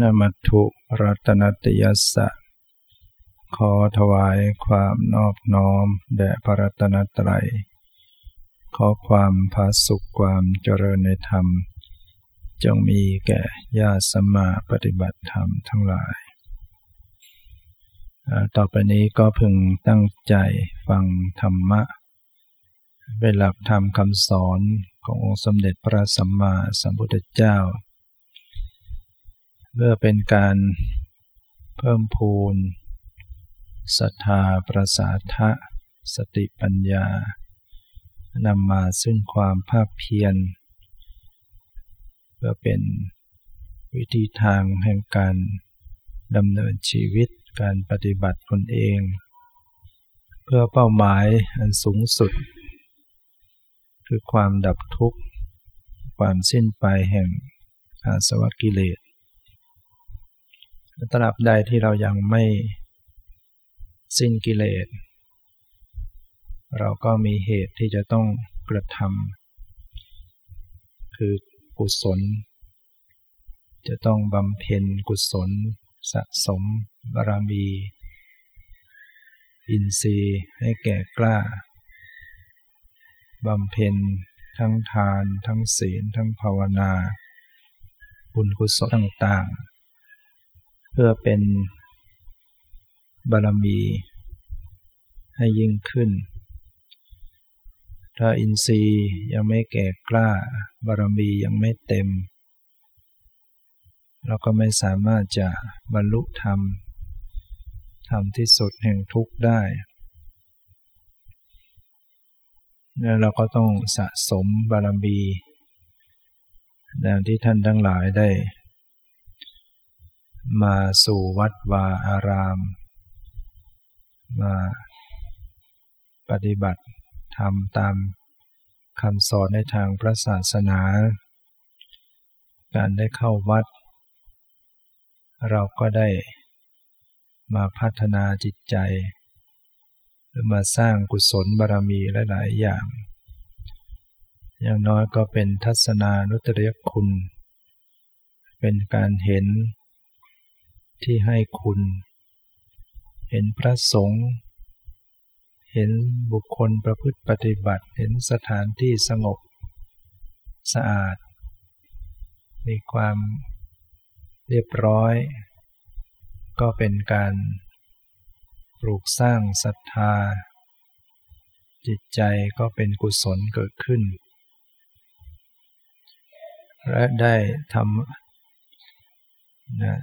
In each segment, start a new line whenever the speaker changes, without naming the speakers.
นามัตุรัตนตยสสะ ขอถวายความนอบน้อม แด่พระรัตนตรัย ขอความพาสุขความเจริญในธรรม จงมีแก่ญาติสัมมาปฏิบัติธรรมทั้งหลาย ต่อไปนี้ก็พึงตั้งใจฟังธรรมะ เป็นหลักธรรมคำสอนขององค์สมเด็จพระสัมมาสัมพุทธเจ้า เพื่อเป็นการเพิ่มพูนศรัทธาประสาทะสติปัญญานำมาซึ่งความภาคเพียรเพื่อเป็นวิธีทางแห่งการดำเนินชีวิตการปฏิบัติตนเอง เพื่อเป้าหมายอันสูงสุด คือความดับทุกข์ ความสิ้นไปแห่งอาสวะกิเลส ตราบใดที่เรายังไม่สิ้นกิเลส เราก็มีเหตุที่จะต้องกระทำคือกุศล จะต้องบำเพ็ญกุศล สะสมบารมี อินทรีย์ให้แก่กล้าบำเพ็ญทั้งทาน ทั้งศีล ทั้งภาวนา บุญกุศลต่างๆ พื่อเป็นบารมีให้ยิ่งขึ้น ถ้าอินทรีย์ยังไม่แก่กล้า บารมียังไม่เต็ม เราก็ไม่สามารถจะบรรลุธรรมธรรมที่สุดแห่งทุกข์ได้แล้วเราก็ต้องสะสมบารมีดังที่ท่านทั้งหลายได้ มาสู่วัดวาอาราม มาปฏิบัติทำตามคำสอนในทางพระศาสนา การได้เข้าวัด เราก็ได้มาพัฒนาจิตใจ หรือมาสร้างกุศลบารมีหลาย ๆ อย่าง อย่างน้อยก็เป็นทัศนานุตริยคุณ เป็นการเห็น ที่ให้คุณ เห็นพระสงฆ์เห็นบุคคลประพฤติปฏิบัติเห็นสถานที่สงบ สะอาด มีความเรียบร้อย ก็เป็นการปลูกสร้างศรัทธา จิตใจก็เป็นกุศลเกิดขึ้น และได้ทำนะ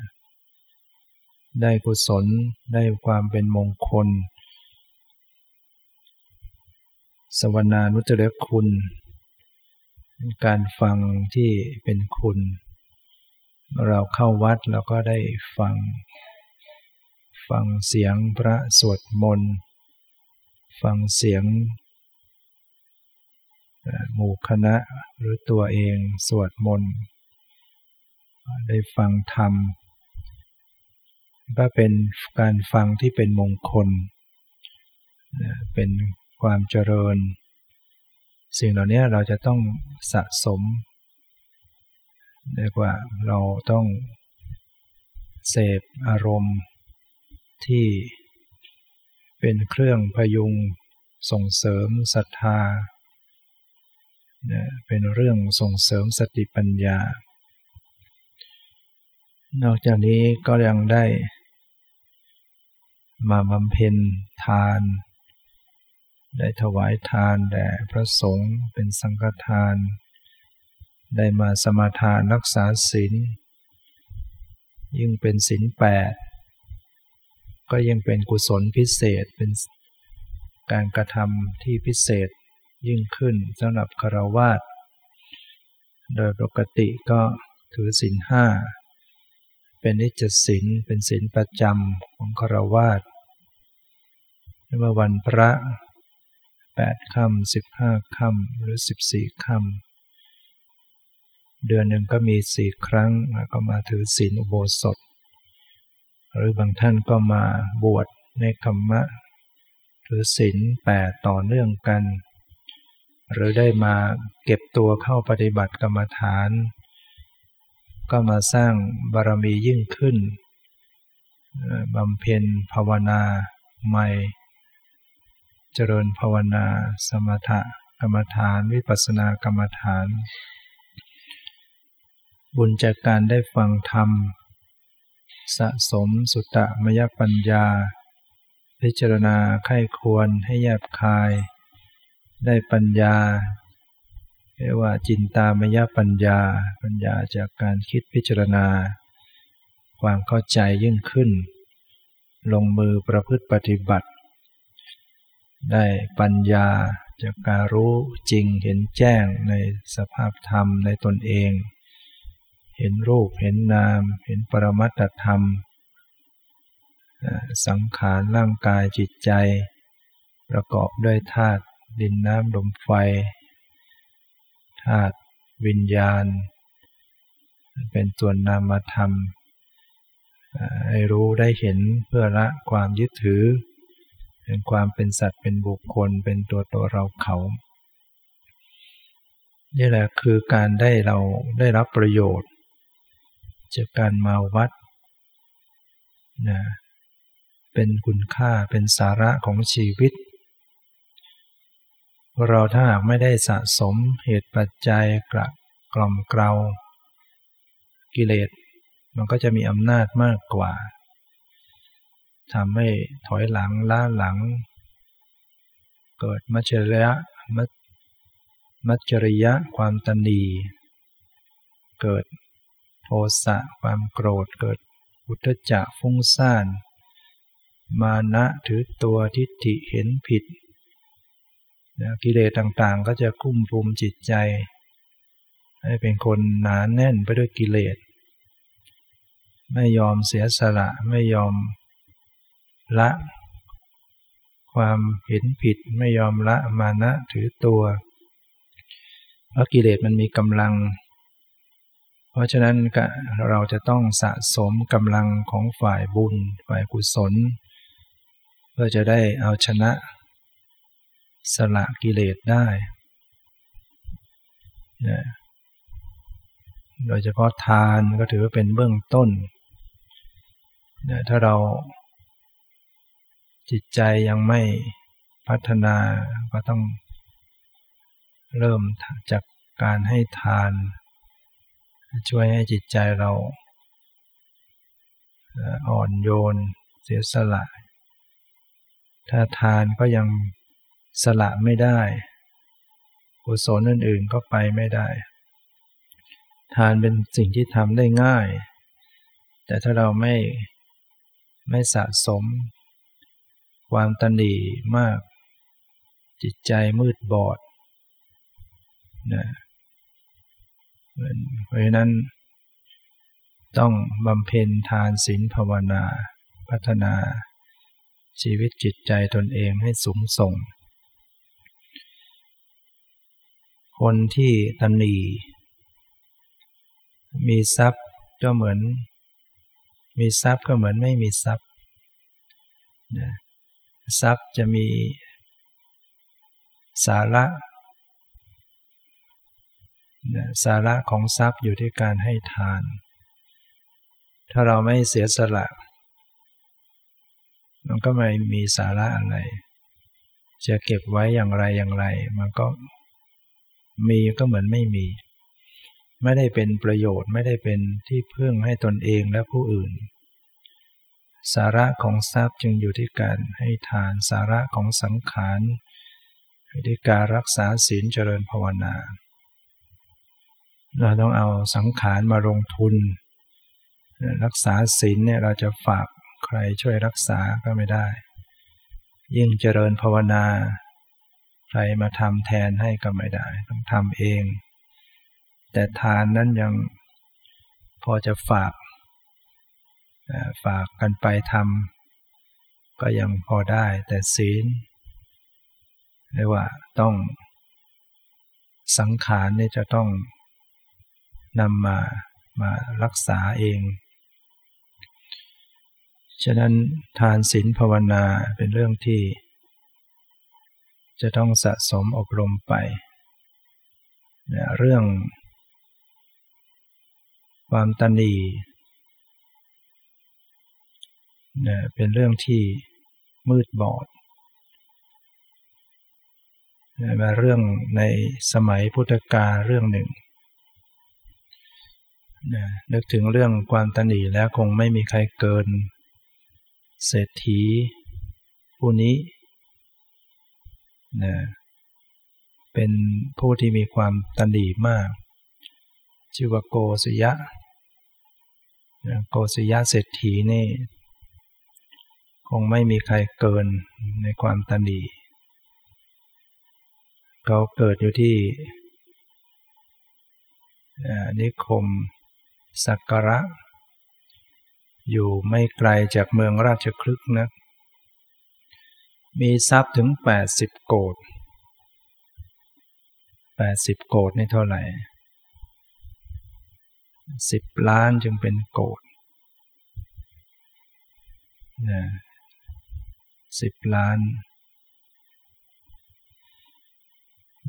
ได้กุศล ได้ความเป็นมงคล สวนานุจริคุณ การฟังที่เป็นคุณ เราเข้าวัดเราก็ได้ฟัง ฟังเสียงพระสวดมนต์ ฟังเสียงหมู่คณะหรือตัวเองสวดมนต์ ได้ฟังธรรม ก็เป็นการฟังที่เป็นมงคล เป็นความเจริญ สิ่งเหล่านี้เราจะต้องสะสมเรียกว่าเราต้องเสพอารมณ์ที่เป็นเครื่องพยุงส่งเสริมศรัทธา เป็นเรื่องส่งเสริมสติปัญญา นอกจากนี้ก็ยังได้ มาบำเพ็ญทาน ได้ถวายทานแด่พระสงฆ์เป็นสังฆทาน ได้มาสมาทานรักษาศีลยิ่งเป็นศีลแปดก็ยังเป็นกุศลพิเศษเป็นการกระทำที่พิเศษยิ่งขึ้นสำหรับคารวาสโดยปกติก็ถือศีลห้า เป็นนิจศีลเป็นศีลประจำของคารวาสเมื่อวันพระแปดค่ำสิบห้าค่ำหรือสิบสี่ค่ำเดือนหนึ่งก็มีสี่ครั้งก็มาถือศีลอุโบสถ หรือบางท่านก็มาบวชในธรรมะถือศีลแปดต่อเนื่องกัน หรือได้มาเก็บตัวเข้าปฏิบัติกรรมฐาน ก็มาสร้างบารมียิ่งขึ้นบำเพ็ญภาวนาใหม่ เจริญภาวนาสมถะกรรมฐานวิปัสสนากรรมฐาน บุญจากการได้ฟังธรรม สะสมสุตตะมยปัญญา พิจารณาไข้ควรให้แยบคาย ได้ปัญญา เรียกว่าจินตามยปัญญา ปัญญาจากการคิดพิจารณา ความเข้าใจยิ่งขึ้น ลงมือประพฤติปฏิบัติ ได้ปัญญาจากการรู้จริงเห็นแจ้งในสภาพธรรมในตนเอง เห็นรูปเห็นนาม เห็นปรมัตถธรรม สังขารร่างกายจิตใจ ประกอบด้วยธาตุดินน้ำลมไฟ ธาตุวิญญาณ เป็นส่วนนามธรรมให้รู้ได้เห็นเพื่อละความยึดถือเป็นความเป็นสัตว์เป็นบุคคลเป็นตัวตัวเราเขานี่แหละคือการได้เราได้รับประโยชน์ จากการมาวัดนะเป็นคุณค่าเป็นสาระของชีวิต เราถ้าหากไม่ได้สะสมเหตุปัจจัยกระกล่อมเกลากิเลสมันก็จะมีอำนาจมากกว่าทำให้ถอยหลังล้าหลัง เกิดมัจฉริยะมัจจริยะความตันดีเกิดโทสะความโกรธเกิดอุทจักฟุ้งซ่าน มานะถือตัวทิฏฐิเห็นผิด กิเลสต่างๆ ก็จะคุ้มภูมิจิตใจ ให้เป็นคนหนานแน่นไปด้วยกิเลส ไม่ยอมเสียสละไม่ยอมละ ความเห็นผิดไม่ยอมละมานะถือตัว เพราะกิเลสมันมีกำลัง เพราะฉะนั้นเราจะต้องสะสมกำลังของฝ่ายบุญ ฝ่ายกุศล เพื่อจะได้เอาชนะ สละกิเลสได้นะโดยเฉพาะทานก็ถือว่าเป็นเบื้องต้นนะถ้าเราจิตใจยังไม่พัฒนาก็ต้องเริ่มจากการให้ทาน ช่วยให้จิตใจเราอ่อนโยนเสียสละ ถ้าทานก็ยัง สละไม่ได้กุศลอื่นๆก็ไปไม่ได้ ทานเป็นสิ่งที่ทำได้ง่าย แต่ถ้าเราไม่ไม่สะสม ความตันดีมาก จิตใจมืดบอดนะเพราะฉะนั้น ต้องบำเพ็ญทานศีลภาวนา พัฒนาชีวิตจิตใจตนเองให้สูงส่ง คนที่ตันนีมีทรัพย์ก็เหมือน มีทรัพย์ก็เหมือนไม่มีทรัพย์นะทรัพย์จะมีสาระนะสาระของทรัพย์อยู่ที่การให้ทาน ถ้าเราไม่เสียสละ มันก็ไม่มีสาระอะไร จะเก็บไว้อย่างไรอย่างไร มันก็ มีก็เหมือนไม่มี ไม่ได้เป็นประโยชน์ไม่ได้เป็นที่พึ่งให้ตนเองและผู้อื่น สาระของทรัพย์จึงอยู่ที่การให้ทานสาระของสังขารอยู่ที่การรักษาศีลเจริญภาวนา เราต้องเอาสังขารมาลงทุน รักษาศีลเนี่ยเราจะฝากใครช่วยรักษาก็ไม่ได้ ยิ่งเจริญภาวนา ครมาทำแทนให้ก็ไม่ได้ ต้องทำเอง แต่ทานนั้นยังพอจะฝากฝากกันไปทำก็ยังพอได้ แต่ศีลเรียกว่าต้องสังขารนี่จะต้องนำมามารักษาเอง ฉะนั้นทานศีลภาวนาเป็นเรื่องที่ จะต้องสะสมอบรมไปเรื่อง ความตันีเนี่ยเป็นเรื่องที่มืดบอดมาเรื่องในสมัยพุทธกาลเรื่องหนึ่งนึกถึงเรื่องความตันดีแล้วคงไม่มีใครเกิน เศรษฐีผู้นี้ นะเป็นผู้ที่มีความตันดีมาก ชื่อว่าโกศยะโกศยะเศรษฐีนี่ คงไม่มีใครเกินในความตันดี เขาเกิดอยู่ที่นิคมสักกระ อยู่ไม่ไกลจากเมืองราชคลึกนะ มีทรัพย์ถึง 80 โกด80 โกดนี่เท่าไหร่ 10 ล้านจึงเป็นโกดนะสิบล้าน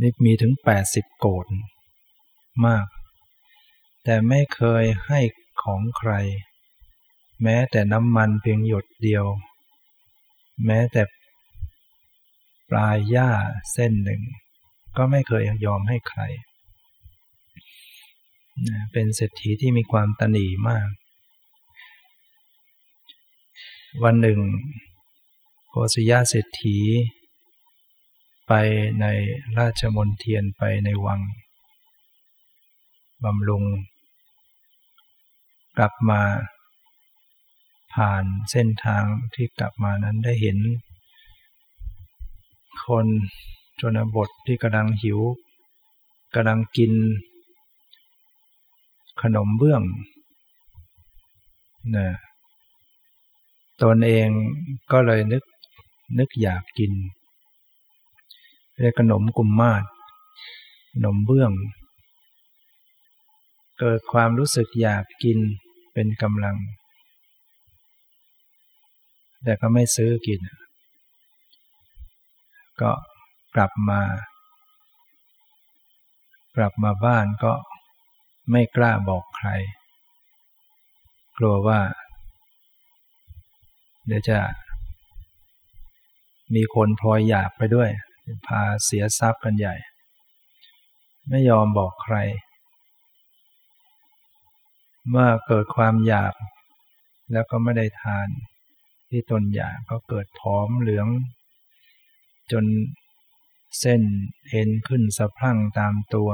นี่มีถึง 80 โกดมาก แต่ไม่เคยให้ของใคร แม้แต่น้ำมันเพียงหยดเดียว แม้แต่ ปลายหญ้าเส้นหนึ่ง ก็ไม่เคยยอมให้ใคร เป็นเศรษฐีที่มีความตนีมาก วันหนึ่งโกศยาเศรษฐี ไปในราชมนเทียนไปในวังบำรุง กลับมาผ่านเส้นทางที่กลับมานั้นได้เห็น คนชนบทที่กำลังหิวกำลังกิน ขนมเบื้องนะตนเองก็เลยนึกนึกอยากกินเรียกขนมกุมมาศขนมเบื้อง เกิดความรู้สึกอยากกินเป็นกำลัง แต่ก็ไม่ซื้อกิน ก็กลับมา กลับมาบ้านก็ไม่กล้าบอกใคร กลัวว่า เดี๋ยวจะมีคนพลอยอยากไปด้วย พาเสียทรัพย์กันใหญ่ ไม่ยอมบอกใคร เมื่อเกิดความอยาก แล้วก็ไม่ได้ทานที่ตนอยากก็เกิดผอมเหลือง จนเส้นเอ็นขึ้นสะพรั่งตามตัว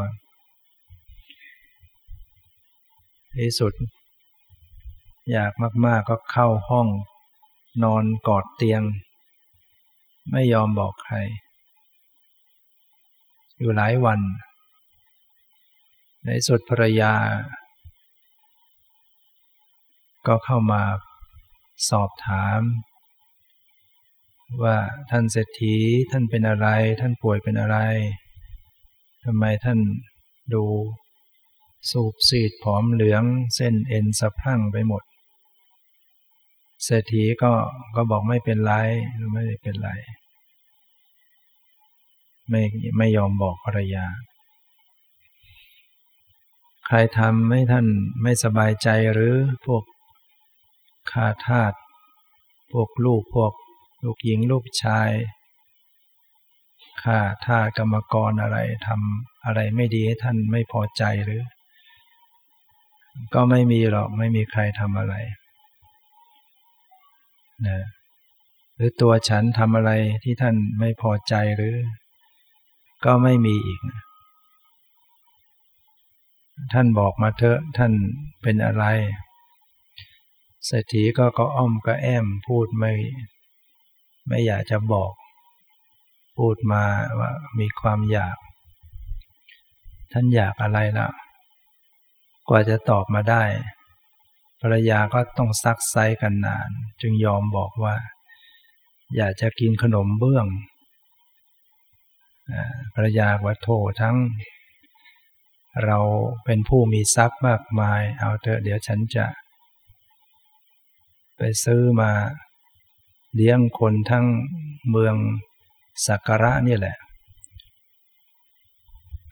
ที่สุด อยากมาก ๆ ก็เข้าห้อง นอนกอดเตียง ไม่ยอมบอกใคร อยู่หลายวัน ในสุดภรรยา ก็เข้ามาสอบถาม ว่าท่านเศรษฐีท่านเป็นอะไร ท่านป่วยเป็นอะไรทำไมท่านดูสูบสีดผอมเหลืองเส้นเอ็นสะพั่งไปหมด เศรษฐีก็ก็บอกไม่เป็นไรไม่ได้เป็นไร ไม่ไม่ยอมบอกภรรยา ใครทำให้ท่านไม่สบายใจหรือพวกข้าทาสพวกลูกพวก ลูกหญิงลูกชายข้าทากรรมกรอะไรทำอะไรไม่ดีให้ท่านไม่พอใจหรือ ก็ไม่มีหรอกไม่มีใครทำอะไรนะหรือตัวฉันทำอะไรที่ท่านไม่พอใจหรือ ก็ไม่มีอีกท่านบอกมาเถอะท่านเป็นอะไรเศรษฐีก็ก็อ้อมก็แอมพูดไม่ ไม่อยากจะบอก พูดมาว่ามีความอยาก ท่านอยากอะไรล่ะ กว่าจะตอบมาได้ภรรยาก็ต้องซักไซกันนาน จึงยอมบอกว่า อยากจะกินขนมเบื้องภรรยาว่าโททั้ง เราเป็นผู้มีทรัพย์มากมาย เอาเถอะเดี๋ยวฉันจะ ไปซื้อมา เลี้ยงคนทั้งเมืองสักการะนี่แหละ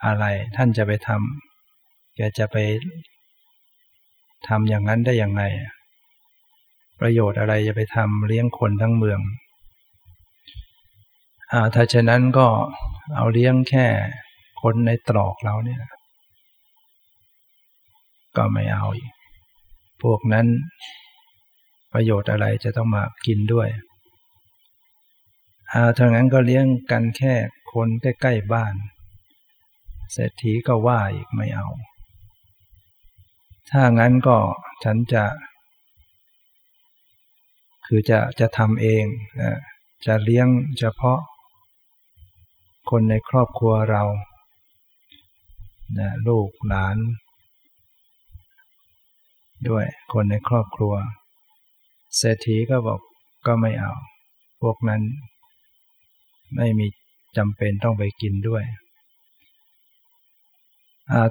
อะไรท่านจะไปทำแกจะไปทำอย่างนั้นได้ยังไงประโยชน์อะไรจะไปทำเลี้ยงคนทั้งเมืองอาถ้าฉะนั้นก็เอาเลี้ยงแค่คนในตรอกเราเนี่ย ก็ไม่เอาพวกนั้นประโยชน์อะไรจะต้องมากินด้วย อาถ้างั้นก็เลี้ยงกันแค่คนใกล้ๆบ้าน เศรษฐีก็ว่าอีกไม่เอา ถ้างั้นก็ฉันจะ คือจะจะทำเองจะเลี้ยงเฉพาะ คนในครอบครัวเรานะลูกหลาน ด้วยคนในครอบครัว เศรษฐีก็บอกก็ไม่เอา พวกนั้น ไม่มีจำเป็นต้องไปกินด้วย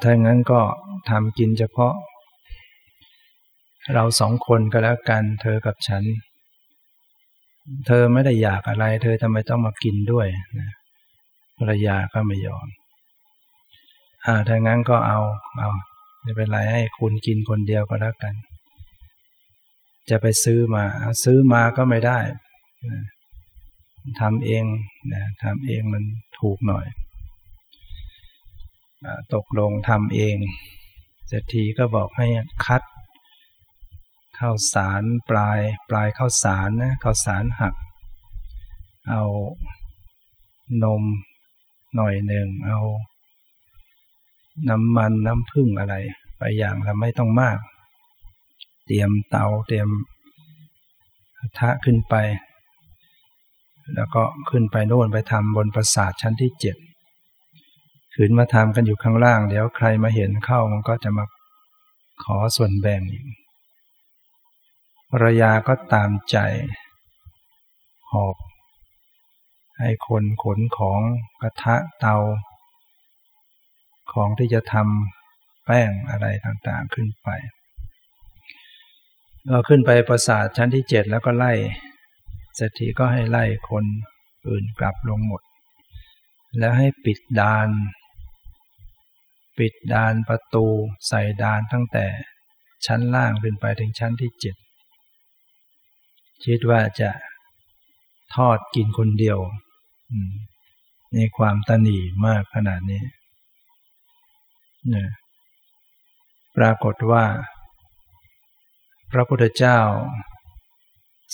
ถ้างั้นก็ทำกินเฉพาะ เราสองคนก็แล้วกัน เธอกับฉัน เธอไม่ได้อยากอะไร เธอทำไมต้องมากินด้วยภรรยาก็ไม่ยอมอาถ้างั้นก็เอาเอาไม่เป็นไรให้คุณกินคนเดียวก็แล้วกัน จะไปซื้อมา ซื้อมาก็ไม่ได้ ทำเองนะทำเองมันถูกหน่อย ตกลงทำเองเศรษฐีก็บอกให้คัดข้าวสารปลายปลายข้าวสารนะข้าวสารหัก เอานมหน่อยหนึ่งเอาน้ำมันน้ำผึ้งอะไร ไปอย่างละไม่ต้องมาก เตรียมเตาเตรียมทะขึ้นไป แล้วก็ขึ้นไปโน่นไปทำบนปราสาทชั้นที่เจ็ดขืนมาทำกันอยู่ข้างล่าง เดี๋ยวใครมาเห็นเข้ามันก็จะมาขอส่วนแบ่งอีกภรรยาก็ตามใจ หอบ ให้คนขนของกระทะเตา ของที่จะทำแป้งอะไรต่างๆขึ้นไป เราขึ้นไปปราสาทชั้นที่เจ็ดแล้วก็ไล่ เศรษฐีก็ให้ไล่คนอื่นกลับลงหมด แล้วให้ปิดดาน ปิดดานประตูใส่ดานตั้งแต่ชั้นล่างขึ้นไปถึงชั้นที่เจ็ดคิดว่าจะทอดกินคนเดียวนี่ความตนีมากขนาดนี้นปรากฏว่า พระพุทธเจ้า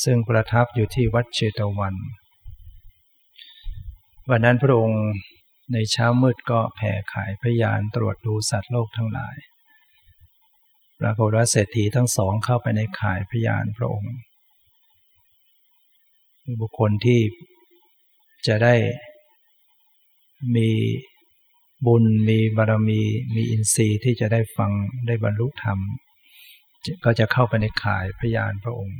ซึ่งประทับอยู่ที่วัดเชตวัน วันนั้นพระองค์ในเช้ามืดก็แผ่ขายพยานตรวจดูสัตว์โลกทั้งหลาย ปรากฏว่าเศรษฐีทั้งสองเข้าไปในขายพยานพระองค์ บุคคลที่จะได้มีบุญมีบารมีมีอินทรีย์ที่จะได้ฟังได้บรรลุธรรม ก็จะเข้าไปในขายพยานพระองค์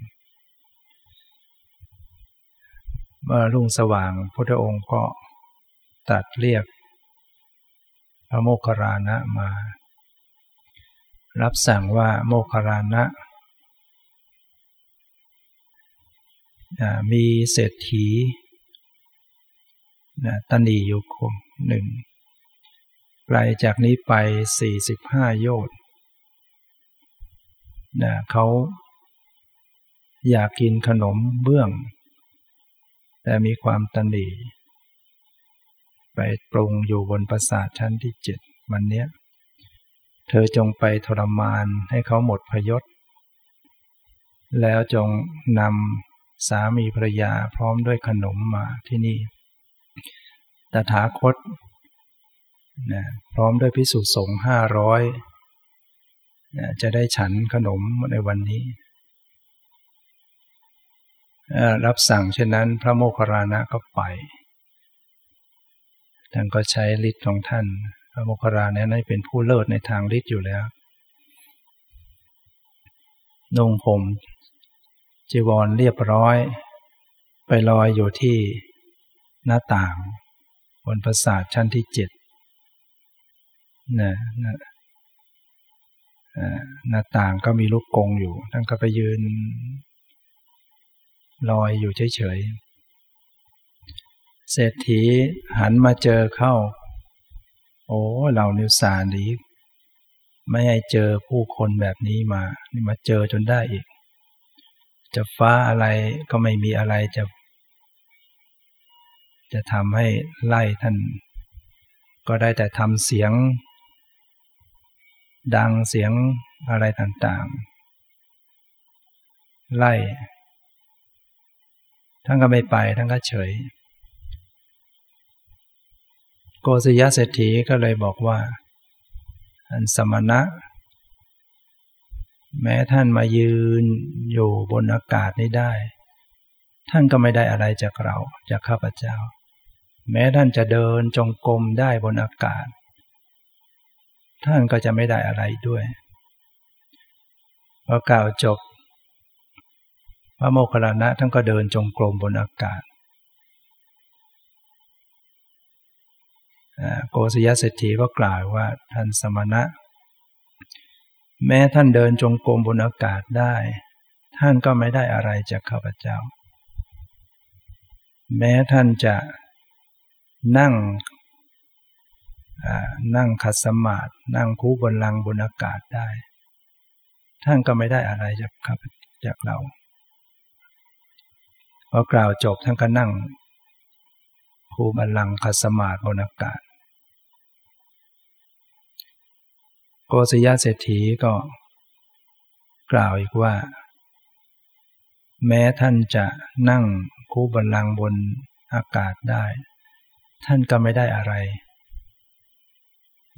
เมื่อรุ่งสว่างพระองค์ก็ตัดเรียก พระโมคคารณะมา รับสั่งว่าโมคคารณะมีเศรษฐีตนีอยู่คงหนึ่งไกลจากนี้ไป 45 โยชน์เขาอยากกินขนมเบื้อง แต่มีความตันดีไปปรุงอยู่บนปราสาทชั้นที่เจ็ดวันนี้เธอจงไปทรมานให้เขาหมดพยศ แล้วจงนำสามีภรรยาพร้อมด้วยขนมมาที่นี่ ตถาคตนะพร้อมด้วยพิสุสงฆ์ห้าร้อยจะได้ฉันขนมในวันนี้ รับสั่งเช่นนั้น พระโมคคัลลานะก็ไป ท่านก็ใช้ฤทธิ์ของท่าน พระโมคคัลลานะนั้นเป็นผู้เลิศในทางฤทธิ์อยู่แล้วนุ่งผมจีวรเรียบร้อย ไปลอยอยู่ที่หน้าต่าง บนปราสาทชั้นที่เจ็ดนะนะหน้าต่างก็มีลูกกงอยู่ ท่านก็ไปยืน ลอยอยู่เฉยๆ เศรษฐีหันมาเจอเข้า โอ้เรานิวสาดีไม่ให้เจอผู้คนแบบนี้มา นี่มาเจอจนได้อีก จะฟ้าอะไรก็ไม่มีอะไรจะ จะทำให้ไล่ท่าน ก็ได้แต่ทำเสียง ดังเสียงอะไรต่างๆ ไล่ ท่านก็ไม่ไปท่านก็เฉย โกศยเศรษฐีก็เลยบอกว่า อันสมณะ แม้ท่านมายืนอยู่บนอากาศนี้ได้ ท่านก็ไม่ได้อะไรจากเราจากข้าพเจ้า แม้ท่านจะเดินจงกรมได้บนอากาศ ท่านก็จะไม่ได้อะไรด้วยพอกล่าวจบ พระโมคคัลลานะท่านก็เดินจงกรมบนอากาศโกศยเศรษฐีก็กล่าวว่าท่านสมณะ แม้ท่านเดินจงกรมบนอากาศได้ ท่านก็ไม่ได้อะไรจากข้าพเจ้า แม้ท่านจะนั่งนั่งขัดสมาธินั่งคู่บนลังบนอากาศได้ ท่านก็ไม่ได้อะไรจากข้าจากเรา พอกล่าวจบท่านก็นั่งคูบัลลังคสมาธิบนอากาศโกศยเศรษฐีก็ กล่าวอีกว่า แม้ท่านจะนั่งคู่บัลลังบนอากาศได้ ท่านก็ไม่ได้อะไร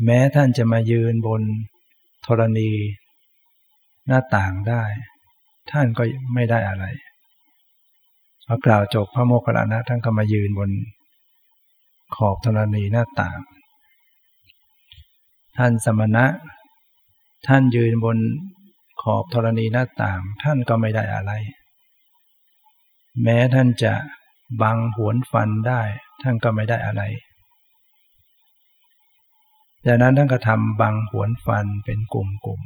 แม้ท่านจะมายืนบนธรณี หน้าต่างได้ ท่านก็ไม่ได้อะไร พอกล่าวจบพระโมคคัลลานะท่านก็มายืนบนขอบธรณีหน้าต่าง ท่านสมณะ ท่านยืนบนขอบธรณีหน้าต่าง ท่านก็ไม่ได้อะไร แม้ท่านจะบังหวนฟันได้ ท่านก็ไม่ได้อะไรจากนั้นท่านก็ทำบังหวนฟันเป็นกลุ่ม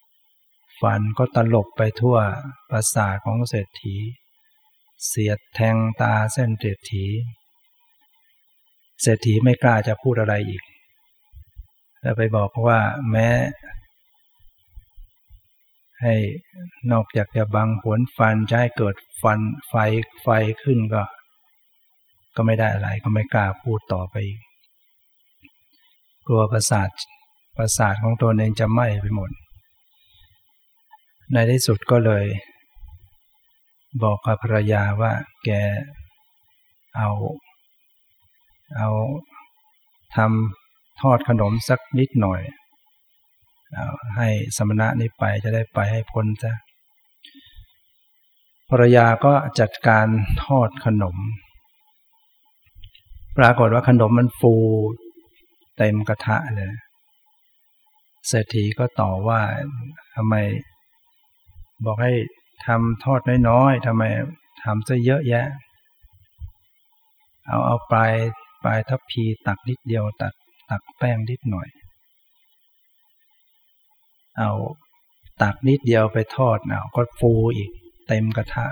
ๆฟันก็ตลบไปทั่วประสาทของเศรษฐี เสียดแทงตาเส้นเศรษฐี เศรษฐีไม่กล้าจะพูดอะไรอีก แล้วไปบอกว่าแม้ ให้นอกจากจะบังหวนฟันจะให้เกิดฟันไฟไฟขึ้นก็ ก็ไม่ได้อะไรก็ไม่กล้าพูดต่อไปอีกกลัวประสาทประสาทของตัวเองจะไหม้ไปหมด ในที่สุดก็เลย บอกกับภรรยาว่าแกเอา เอาทำทอดขนมสักนิดหน่อยเอาให้สมณะนี้ไปจะได้ไปให้พ้นซะภรรยาก็จัดการทอดขนม ปรากฏว่าขนมมันฟูเต็มกระทะเลยเศรษฐีก็ต่อว่าทำไมบอกให้ ทำทอดน้อยๆทำไมทำซะเยอะแยะ เอาเอาปลายปลายทัพพีตักนิดเดียวตักตักแป้งนิดหน่อย เอาตักนิดเดียวไปทอดเอาก็ฟูอีก เต็มกระทะ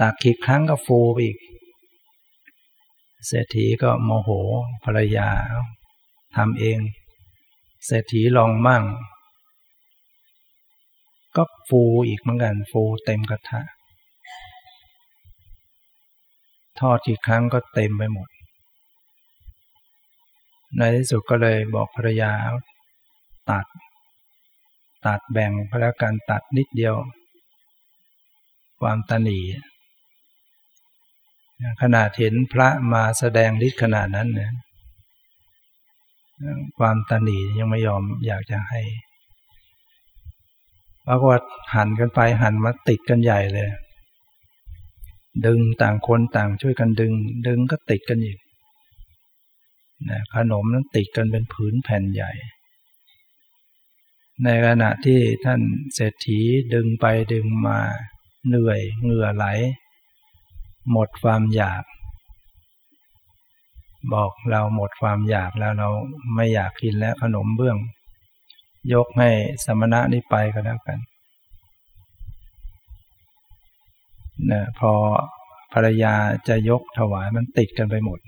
ตักอีกครั้งก็ฟูอีก เศรษฐีก็โมโหภรรยาทำเอง เศรษฐีลองมั่ง ก็ฟูอีกเหมือนกัน ฟูเต็มกระทะ ทอดกี่ครั้งก็เต็มไปหมด ในที่สุดก็เลยบอกภรรยาตัด ตัดแบ่งพระการตัดนิดเดียว ความตนีขนาดเห็นพระมาแสดงฤทธิ์ขนาดนั้นเนี่ยความตนียังไม่ยอมอยากจะให้ ปรากฏหันกันไปหันมาติดกันใหญ่เลย ดึงต่างคนต่างช่วยกันดึง ดึงก็ติดกันอีกนะขนมนั้นติดกันเป็นผืนแผ่นใหญ่ ในขณะที่ท่านเศรษฐีดึงไปดึงมาเหนื่อยเหงื่อไหล หมดความอยาก บอกเราหมดความอยากแล้วเราไม่อยากกินแล้วขนมเบื้อง ยกให้สมณะนี้ไปก็แล้วกันนะพอภรรยาจะยกถวายมันติดกันไปหมด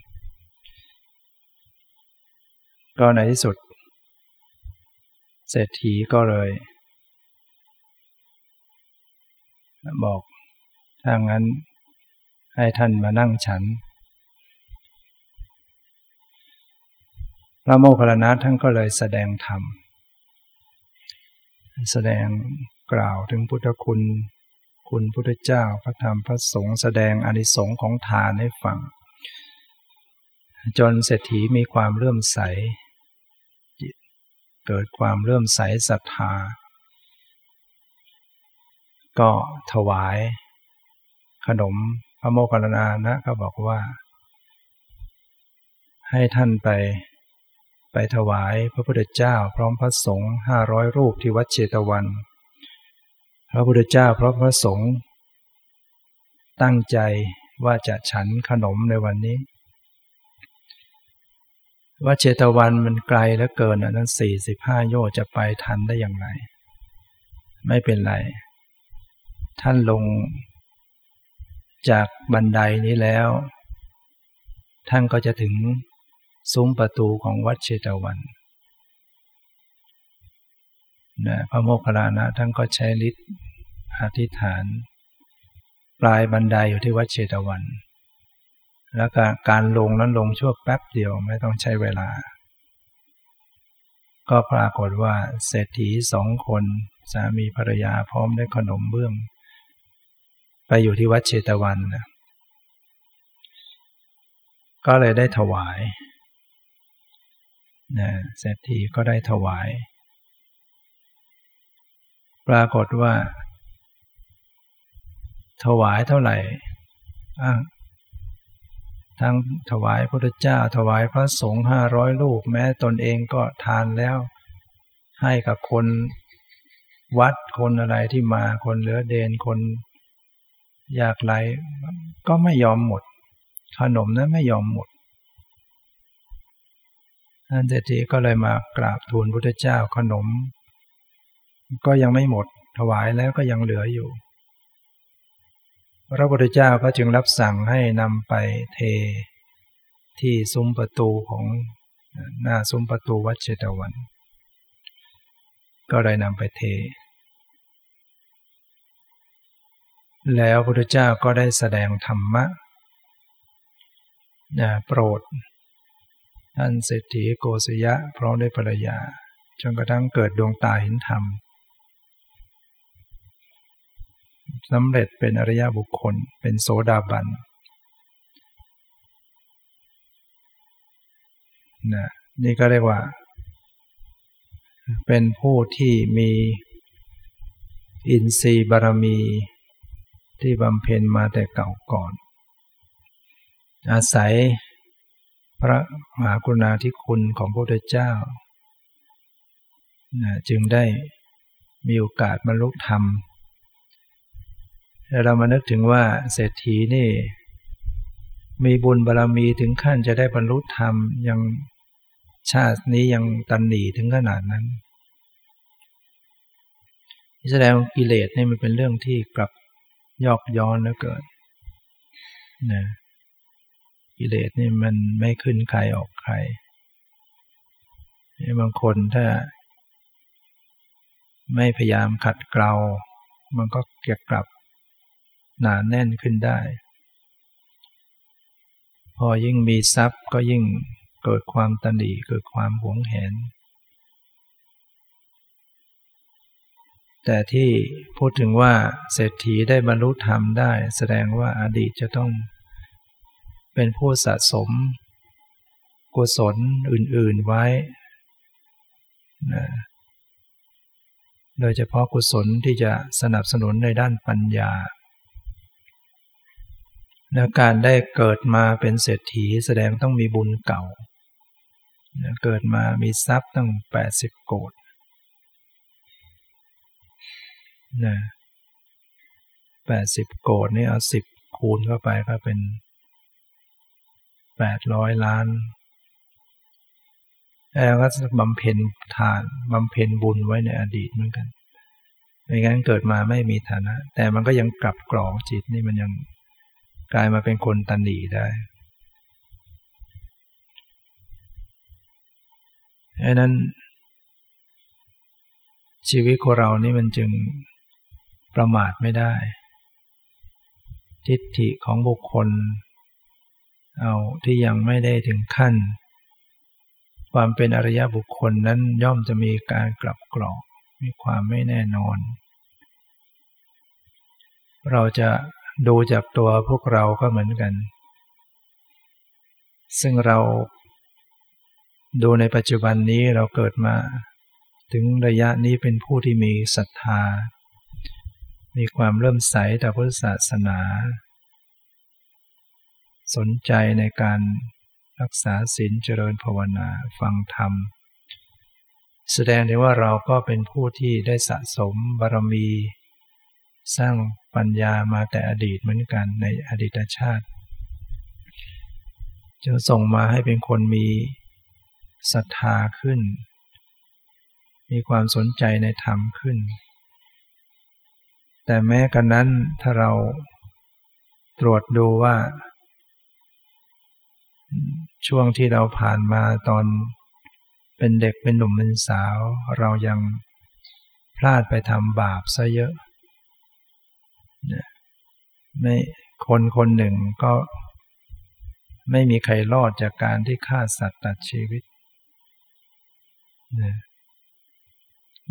ก็ในที่สุด เศรษฐีก็เลย บอกถ้างั้นให้ท่านมานั่งฉัน พระโมคคัลลานะท่านก็เลยแสดงธรรม แสดงกล่าวถึงพุทธคุณ คุณพุทธเจ้าพระธรรมพระสงฆ์แสดงอนิสงค์ของทานให้ฟัง จนเศรษฐีมีความเลื่อมใส เกิดความเลื่อมใสศรัทธา ก็ถวายขนมพระโมคคัลลานะก็บอกว่า ให้ท่านไป ไปถวายพระพุทธเจ้าพร้อมพระสงฆ์ห้าร้อยรูปที่วัดเชตวัน พระพุทธเจ้าพร้อมพระสงฆ์ตั้งใจว่าจะฉันขนมในวันนี้วัดเชตวันมันไกลเหลือเกินอะนั้นสี่สิบห้าโยจะไปทันได้อย่างไร ไม่เป็นไร ท่านลงจากบันไดนี้แล้ว ท่านก็จะถึง ซุ้มประตูของวัดเชตวันนะพระโมคคัลลานะท่านก็ใช้ฤทธิ์อธิษฐาน ปลายบันไดอยู่ที่วัดเชตวัน แล้วการลงนั้นลงชั่วแป๊บเดียวไม่ต้องใช้เวลา ก็ปรากฏว่าเศรษฐีสองคนสามีภรรยาพร้อมด้วยขนมเบื้อง ไปอยู่ที่วัดเชตวันนะก็เลยได้ถวาย นะเศรษฐีก็ได้ถวาย ปรากฏว่า ถวายเท่าไหร่ทั้งถวายพระเจ้า ถวายพระสงฆ์ห้าร้อยลูก แม้ตนเองก็ทานแล้ว ให้กับคนวัดคนอะไรที่มาคนเหลือเดนคนอยากไรก็ไม่ยอมหมด ขนมนั้นไม่ยอมหมด ท่านเศรษฐีก็เลยมากราบทูลพุทธเจ้าขนม ก็ยังไม่หมดถวายแล้วก็ยังเหลืออยู่ พระพุทธเจ้าก็จึงรับสั่งให้นำไปเทที่ซุ้มประตูของหน้าซุ้มประตูวัดเชตวัน ก็เลยนำไปเท แล้วพระพุทธเจ้าก็ได้แสดงธรรมะโปรด ท่านเศรษฐีโกศยะพร้อมด้วยภรรยา จนกระทั่งเกิดดวงตาเห็นธรรมสำเร็จเป็นอริยบุคคลเป็นโสดาบันนะนี่ก็เรียกว่า เป็นผู้ที่มีอินทรีย์บารมีที่บำเพ็ญมาแต่เก่าก่อน อาศัย พระมหากรุณาธิคุณของพระพุทธเจ้า จึงได้มีโอกาสบรรลุธรรมแล้วเรามานึกถึงว่าเศรษฐีนี่ มีบุญบารรมีถึงขั้นจะได้บรรลุธรรมยังชาตินี้ยังตันหนีถึงขนาดนั้นแสดงกิเลสนี่มันเป็นเรื่องที่กลับยอกย้อนแล้วเกิดนะ กิเลสนี่มันไม่ขึ้นใครออกใครบางคนถ้า ไม่พยายามขัดเกลา มันก็เก็บกลับหนาแน่นขึ้นได้ พอยิ่งมีทรัพย์ก็ยิ่งเกิดความตันดีเกิดความหวงแหน แต่ที่พูดถึงว่าเศรษฐีได้บรรลุธรรมได้ แสดงว่าอาดีตจะต้อง เป็นผู้สะสม กุศลอื่น ๆไว้นะโดยเฉพาะกุศลที่จะสนับสนุนในด้านปัญญาและการได้เกิดมาเป็นเศรษฐีแสดงต้องมีบุญเก่า เกิดมามีทรัพย์ตั้ง 80 โกดนะแปดสิบโกดนี่เอาสิบคูณเข้าไปก็เป็น แปดร้อยล้านแล้วก็บำเพ็ญทานบำเพ็ญบุญไว้ในอดีตเหมือนกันไม่งั้นเกิดมาไม่มีฐานะ แต่มันก็ยังกลับกรองจิตนี่มันยังกลายมาเป็นคนตันดีได้ดังนั้น ชีวิตของเรานี่มันจึงประมาทไม่ได้ ทิฏฐิของบุคคล เอาที่ยังไม่ได้ถึงขั้น ความเป็นอริยบุคคลนั้นย่อมจะมีการกลับกรอกมีความไม่แน่นอน เราจะดูจากตัวพวกเราก็เหมือนกัน ซึ่งเราดูในปัจจุบันนี้เราเกิดมา ถึงระยะนี้เป็นผู้ที่มีศรัทธา มีความเริ่มใสต่อพุทธศาสนา สนใจในการรักษาศีลเจริญภาวนาฟังธรรม แสดงได้ว่าเราก็เป็นผู้ที่ได้สะสมบารมี สร้างปัญญามาแต่อดีตเหมือนกันในอดีตชาติจะส่งมาให้เป็นคนมีศรัทธาขึ้น มีความสนใจในธรรมขึ้น แต่แม้กันนั้นถ้าเราตรวจดูว่า ช่วงที่เราผ่านมาตอนเป็นเด็กเป็นหนุ่มเป็นสาว เรายังพลาดไปทำบาปซะเยอะไม่คนคนหนึ่งก็ไม่มีใครรอดจากการที่ฆ่าสัตว์ตัดชีวิต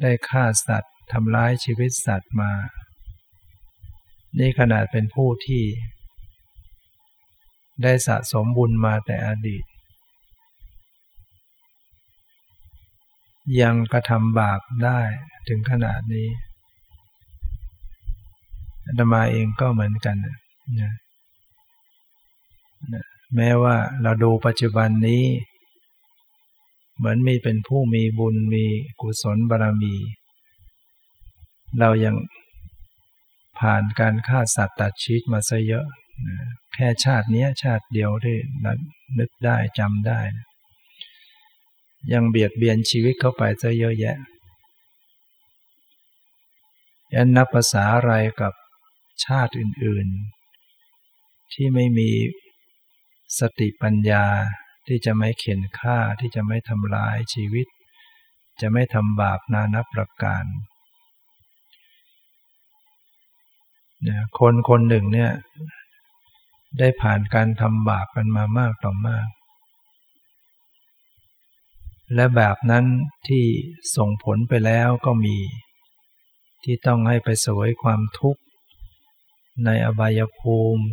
ได้ฆ่าสัตว์ทำร้ายชีวิตสัตว์มา นี่ขนาดเป็นผู้ที่ ได้สะสมบุญมาแต่อดีต ยังกระทำบาปได้ถึงขนาดนี้อาตมาเองก็เหมือนกันนะแม้ว่าเราดูปัจจุบันนี้ เหมือนมีเป็นผู้มีบุญมีกุศลบารมี เรายังผ่านการฆ่าสัตว์ตัดชีวิตมาซะเยอะ แค่ชาตินี้ชาติเดียวที่นึกได้จำได้ ยังเบียดเบียนชีวิตเข้าไปซะเยอะแยะยันนับภาษาอะไรกับชาติอื่น ๆ ที่ไม่มีสติปัญญาที่จะไม่เข็นฆ่าที่จะไม่ทำลายชีวิต จะไม่ทำบาปนานับประการเนี่ยคนคนหนึ่งเนี่ย ได้ผ่านการทำบาปกันมามากต่อมาก และแบบนั้นที่ส่งผลไปแล้วก็มี ที่ต้องให้ไปสวยความทุกข์ ในอบายภูมิ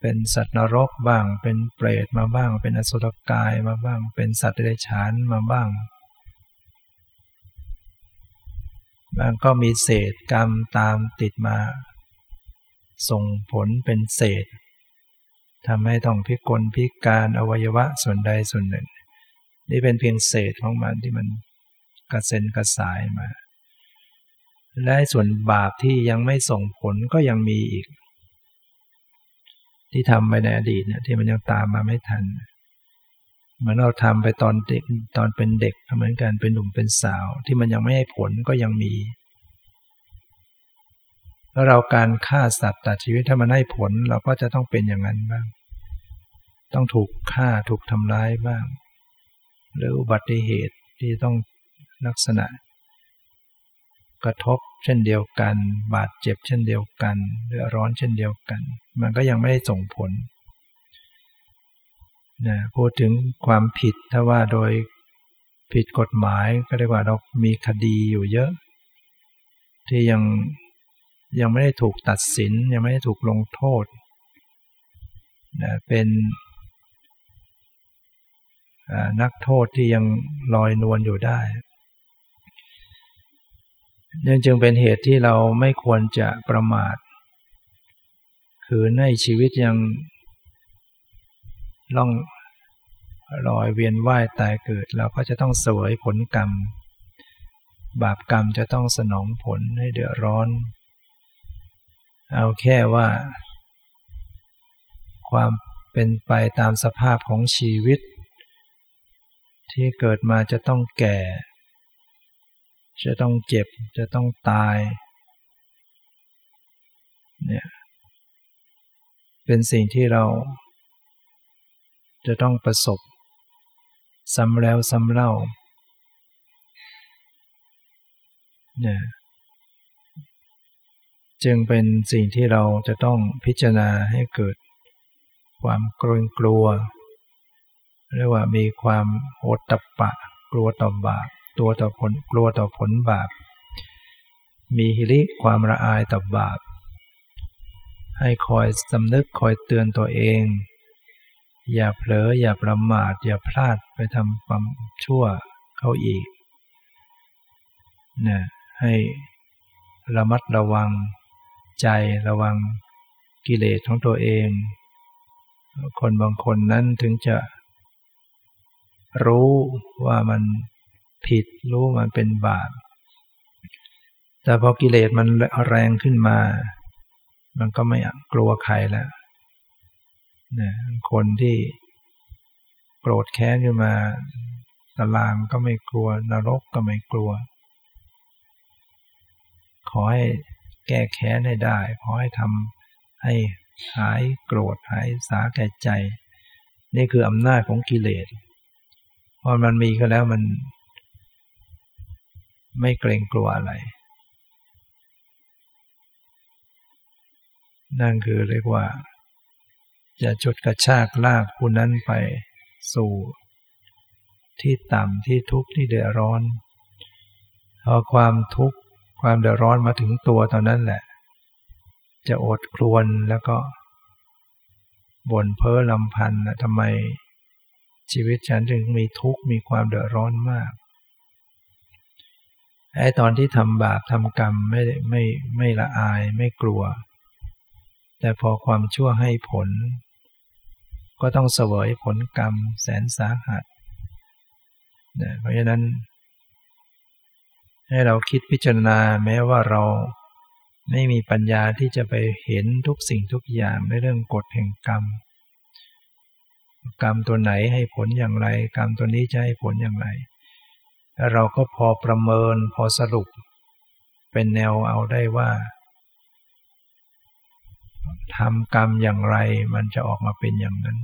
เป็นสัตว์นรกบ้าง เป็นเปรตมาบ้าง เป็นอสุรกายมาบ้าง เป็นสัตว์เดรัจฉานมาบ้างบางก็มีเศษกรรมตามติดมา ส่งผลเป็นเศษทำให้ต้องพิกลพิการอวัยวะส่วนใดส่วนหนึ่ง นี่เป็นเพียงเศษของมันที่มันกระเซ็นกระสายมา และส่วนบาปที่ยังไม่ส่งผลก็ยังมีอีก ที่ทำไปในอดีตเนี่ยที่มันยังตามมาไม่ทันเหมือนเราทำไปตอนเด็กตอนเป็นเด็กเหมือนกันเป็นหนุ่มเป็นสาว ที่มันยังไม่ให้ผลก็ยังมี แล้วเราการฆ่าสัตว์ตัดชีวิตถ้ามันให้ผล เราก็จะต้องเป็นอย่างนั้นบ้าง ต้องถูกฆ่าถูกทำร้ายบ้าง หรืออุบัติเหตุที่ต้องลักษณะ กระทบเช่นเดียวกัน บาดเจ็บเช่นเดียวกันเดือร้อนเช่นเดียวกัน มันก็ยังไม่ได้ส่งผลนะพูดถึงความผิดถ้าว่าโดยผิดกฎหมายก็เรียกว่าเรามีคดีอยู่เยอะ ที่ยัง ยังไม่ได้ถูกตัดสิน ยังไม่ได้ถูกลงโทษนะเป็นนักโทษที่ยังลอยนวลอยู่ได้นั่นจึงเป็นเหตุที่เราไม่ควรจะประมาท คือในชีวิตยังล่องลอยเวียนว่ายตายเกิด เราก็จะต้องเสวยผลกรรม บาปกรรมจะต้องสนองผลให้เดือดร้อน เอาแค่ว่า ความเป็นไปตามสภาพของชีวิต ที่เกิดมาจะต้องแก่ จะต้องเจ็บ จะต้องตายเนี่ยเป็นสิ่งที่เรา จะต้องประสบซ้ำแล้วซ้ำเล่าเนี่ย จึงเป็นสิ่งที่เราจะต้องพิจารณาให้เกิด ความกลัวกลัวเรียกว่ามีความโอตปะ กลัวต่อบาปตัวต่อผลกลัวต่อผลบาป มีฮิริความละอายต่อบาป ให้คอยสำนึกคอยเตือนตัวเอง อย่าเผลออย่าประมาท อย่าพลาดไปทำความชั่วเขาอีกนะให้ระมัดระวัง ใจระวังกิเลสของตัวเอง คนบางคนนั้นถึงจะรู้ว่ามันผิดรู้มันเป็นบาป แต่พอกิเลสมันแรงขึ้นมา มันก็ไม่กลัวใครแล้วนะคนที่โกรธแค้นขึ้นมาตารางก็ไม่กลัว นรกก็ไม่กลัว ขอให้ แก้แค้นให้ได้ขอให้ทำให้หายโกรธหายสาแก่ใจ นี่คืออำนาจของกิเลสพอมันมีก็แล้วมัน ไม่เกรงกลัวอะไร นั่นคือเรียกว่า จะจุดกระชากลากผู้นั้นไปสู่ที่ต่ำที่ทุกข์ที่เดือดร้อน พอความทุกข์ ความเดือดร้อนมาถึงตัวตอนนั้นแหละ จะอดครวนแล้วก็บ่นเพ้อลำพันนะทำไมชีวิตฉันถึงมีทุกข์มีความเดือดร้อนมากไอ้ตอนที่ทำบาปทำกรรมไม่ไม่ไม่ละอายไม่กลัว แต่พอความชั่วให้ผล ก็ต้องเสวยผลกรรมแสนสาหัสนะเพราะฉะนั้น ให้เราคิดพิจารณาแม้ว่าเราไม่มีปัญญาที่จะไปเห็นทุกสิ่งทุกอย่างในเรื่องกฎแห่งกรรม กรรมตัวไหนให้ผลอย่างไร กรรมตัวนี้จะให้ผลอย่างไรเราก็พอประเมินพอสรุป เป็นแนวเอาได้ว่าทำกรรมอย่างไรมันจะออกมาเป็นอย่างนั้น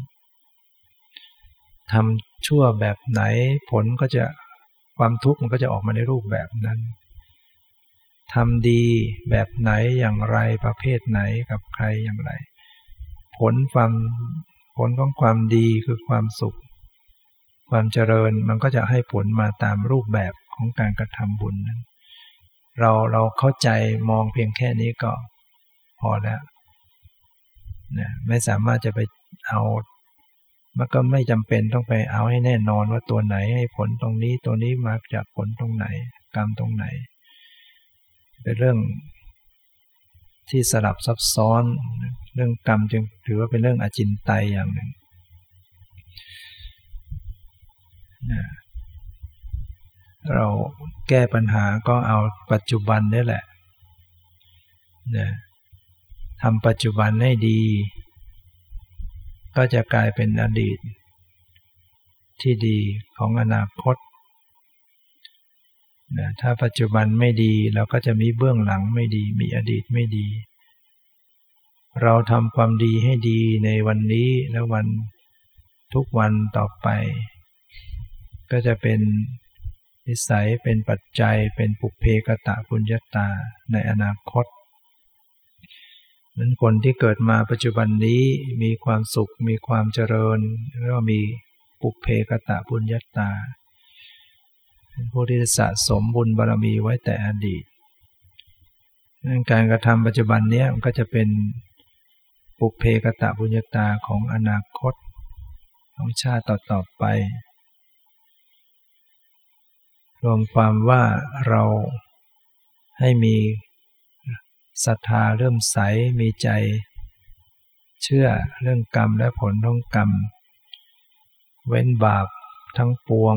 ทำชั่วแบบไหนผลก็จะ ความทุกข์มันก็จะออกมาในรูปแบบนั้นทำดีแบบไหนอย่างไรประเภทไหนกับใครอย่างไร ผลความผลของความดีคือความสุข ความเจริญมันก็จะให้ผลมาตามรูปแบบของการกระทำบุญนั้น เราเราเข้าใจมองเพียงแค่นี้ก็พอแล้วนะไม่สามารถจะไปเอา มันก็ไม่จำเป็นต้องไปเอาให้แน่นอนว่าตัวไหนให้ผลตรงนี้ตัวนี้มาจากผลตรงไหน กรรมตรงไหน เป็นเรื่องที่สลับซับซ้อน เรื่องกรรมจึงถือว่าเป็นเรื่องอจินไตยอย่างหนึ่งเราแก้ปัญหาก็เอาปัจจุบันนี่แหละนะทำปัจจุบันให้ดี ก็จะกลายเป็นอดีต ที่ดีของอนาคตนะถ้าปัจจุบันไม่ดีเราก็จะมีเบื้องหลังไม่ดี มีอดีตไม่ดี เราทำความดีให้ดีในวันนี้และวันทุกวันต่อไป ก็จะเป็นนิสัยเป็นปัจจัยเป็นปุเพกตะปุญญาตาในอนาคต นั้นคนที่เกิดมาปัจจุบันนี้มีความสุขมีความเจริญแล้วมีปุเพกตะปุญญาตาเป็นผู้ที่สะสมบุญบารมีไว้แต่อดีตการกระทำปัจจุบันนี้มันก็จะเป็นปุเพกตะปุญญาตาของอนาคตของชาติต่อๆไป รวมความว่าเราให้มี ศรัทธาเริ่มใสมีใจ เชื่อเรื่องกรรมและผลของกรรม เว้นบาปทั้งปวง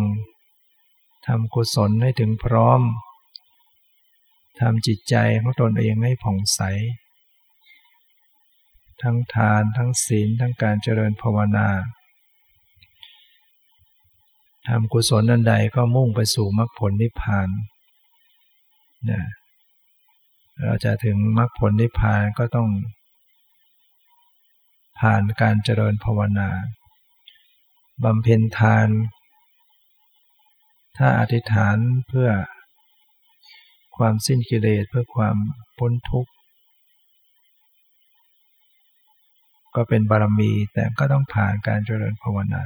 ทำกุศลให้ถึงพร้อมทำจิตใจของตนเองให้ผ่องใส ทั้งทานทั้งศีลทั้งการเจริญภาวนาทำกุศลนันใดก็มุ่งไปสู่มรรคผลนิพพานนะ เราจะถึงมรรคผลนิพพานก็ต้อง ผ่านการเจริญภาวนาบำเพ็ญทาน ถ้าอธิษฐานเพื่อความสิ้นกิเลสเพื่อความพ้นทุกข์ ก็เป็นบารมีแต่ก็ต้องผ่านการเจริญภาวนา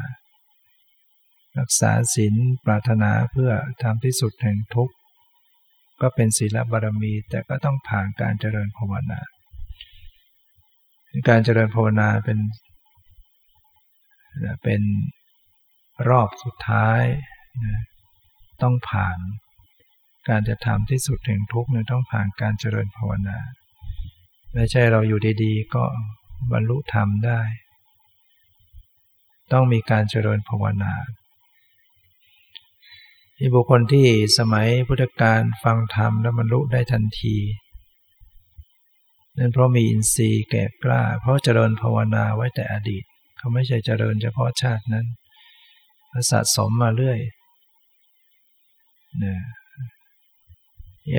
รักษาศีลปรารถนาเพื่อทำที่สุดแห่งทุกข์ ก็เป็นศีลบารมี แต่ก็ต้องผ่านการเจริญภาวนา การเจริญภาวนาเป็นเป็นรอบสุดท้ายนะต้องผ่านการจะทำที่สุดแห่งทุกข์เนี่ยต้องผ่านการเจริญภาวนา ไม่ใช่เราอยู่ดีๆ ก็บรรลุธรรมได้ ต้องมีการเจริญภาวนา มีบุคคลที่สมัยพุทธกาลฟังธรรมแล้วบรรลุได้ทันที นั่นเพราะมีอินทรีย์แก่กล้า เพราะเจริญภาวนาไว้แต่อดีต เขาไม่ใช่เจริญเฉพาะชาตินั้นสะสมมาเรื่อยเนี่